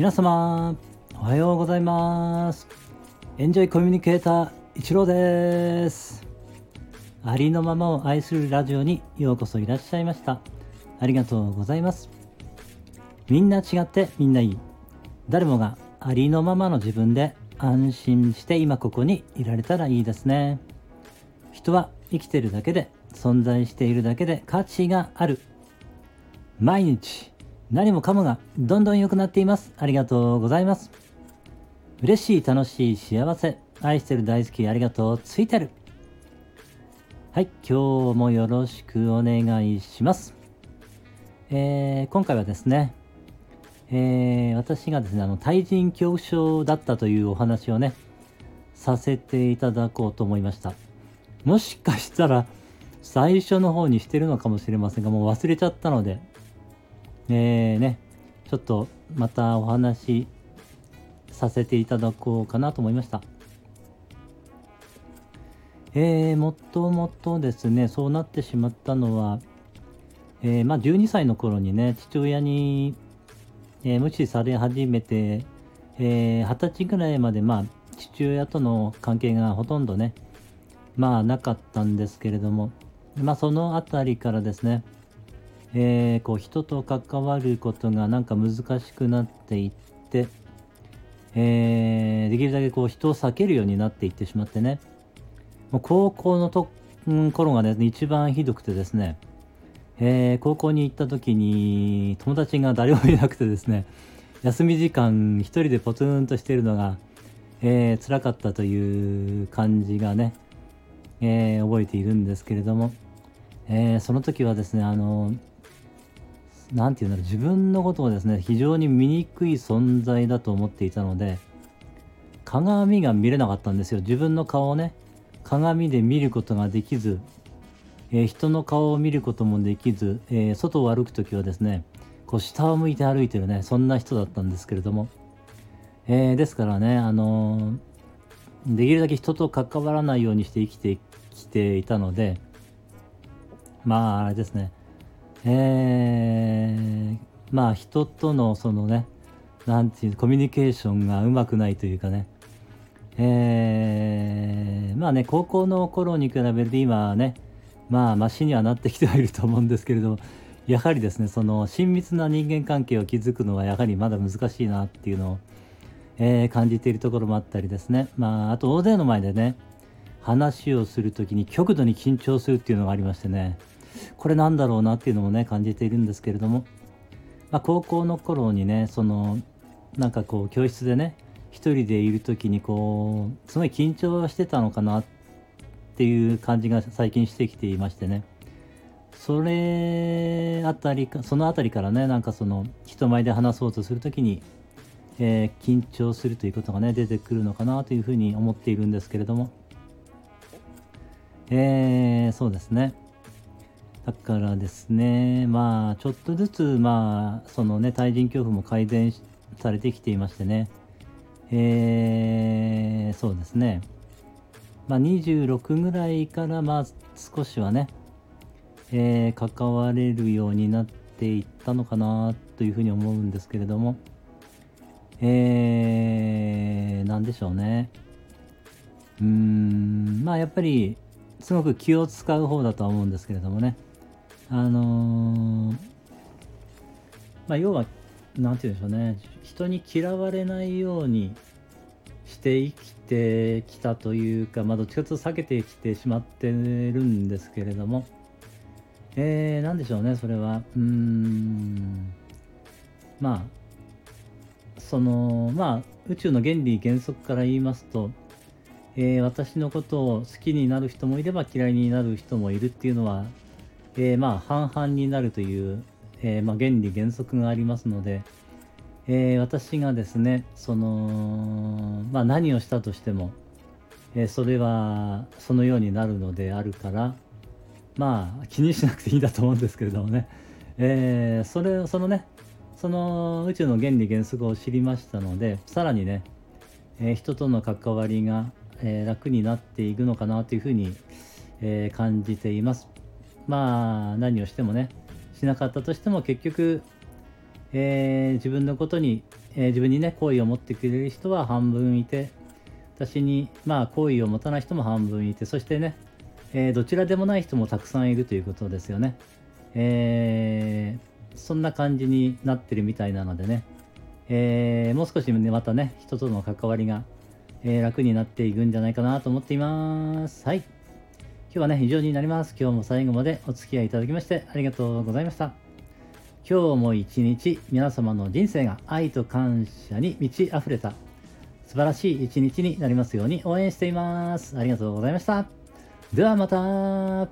皆様おはようございます。エンジョイコミュニケーター一郎です。ありのままを愛するラジオにようこそいらっしゃいました。ありがとうございます。みんな違ってみんないい。誰もがありのままの自分で安心して今ここにいられたらいいですね。人は生きてるだけで存在しているだけで価値がある。毎日何もかもがどんどん良くなっています。ありがとうございます。嬉しい楽しい幸せ。愛してる大好きありがとう。ついてる。はい今日もよろしくお願いします。えー、今回はですねえー、私がですねあの対人恐怖症だったというお話をねさせていただこうと思いました。もしかしたら最初の方にしてるのかもしれませんがもう忘れちゃったのでえー、ねちょっとまたお話させていただこうかなと思いました。えー、もともとですねそうなってしまったのは、えー、まあ、12歳の頃にね父親にえー、無視され始めて、えー、20歳ぐらいまで、まあ、父親との関係がほとんどね、まあ、なかったんですけれども、まあ、そのあたりからですね、えー、こう人と関わることがなんか難しくなっていって、えー、できるだけこう人を避けるようになっていってしまってね、もう高校のと、うん、頃がね、一番ひどくてですね、えー、高校に行った時に友達が誰もいなくてですね。休み時間一人でポツンとしているのが、えー、辛かったという感じがね、えー、覚えているんですけれども、えー、その時はですねあの何て言うんだろう自分のことをですね非常に醜い存在だと思っていたので鏡が見れなかったんですよ。自分の顔をね鏡で見ることができずえー、人の顔を見ることもできず、えー、外を歩く時はですねこう下を向いて歩いてるねそんな人だったんですけれども、えー、ですからねあのできるだけ人と関わらないようにして生きてきていたのでまああれですね。えー、まあ人とのそのねなんていうコミュニケーションがうまくないというかね。えー、まあね高校の頃に比べると今ねまあマシにはなってきてはいると思うんですけれどもやはりですねその親密な人間関係を築くのはやはりまだ難しいなっていうのを、えー、感じているところもあったりですね。まああと大勢の前でね話をする時に極度に緊張するっていうのがありましてね。これなんだろうなっていうのもね感じているんですけれども、まあ、高校の頃にねそのなんかこう教室でね一人でいる時にこうすごい緊張してたのかなっていう感じが最近してきていましてね。それあたりかそのあたりからねなんかその人前で話そうとする時に、えー、緊張するということがね出てくるのかなというふうに思っているんですけれども。えー、そうですね。だからですねまあちょっとずつまあそのね対人恐怖も改善されてきていましてねえー、そうですねまあ、26ぐらいからまあ少しはね、えー、関われるようになっていったのかなというふうに思うんですけれども、えー、なんでしょうね。うーん、まあやっぱりすごく気を使う方だとは思うんですけれどもね。あのー、まあ要は、なんて言うんでしょうね。人に嫌われないようにして生きてきたというか、まあ、どっちかというと避けてきてしまってるんですけれども、えー、何でしょうね、それは。うーん、まあ、その、まあ、宇宙の原理原則から言いますと、えー、私のことを好きになる人もいれば嫌いになる人もいるっていうのは、えー、まあ半々になるという、えー、まあ、原理原則がありますので、えー、私がですねその、まあ、何をしたとしても、えー、それはそのようになるのであるからまあ気にしなくていいんだと思うんですけれどもね、えー、それそのねその宇宙の原理原則を知りましたのでさらにね、え人との関わりが、え楽になっていくのかなというふうに、え感じています。まあ何をしてもねしなかったとしても結局えー、自分のことに、えー、自分にね好意を持ってくれる人は半分いて私にまあ好意を持たない人も半分いてそしてね、えー、どちらでもない人もたくさんいるということですよね、えー、そんな感じになってるみたいなのでね、えー、もう少し、ね、またね人との関わりが、え楽になっていくんじゃないかなと思っています。はい。今日はね、以上になります。今日も最後までお付き合いいただきましてありがとうございました。今日も一日皆様の人生が愛と感謝に満ち溢れた素晴らしい一日になりますように応援しています。ありがとうございました。ではまた。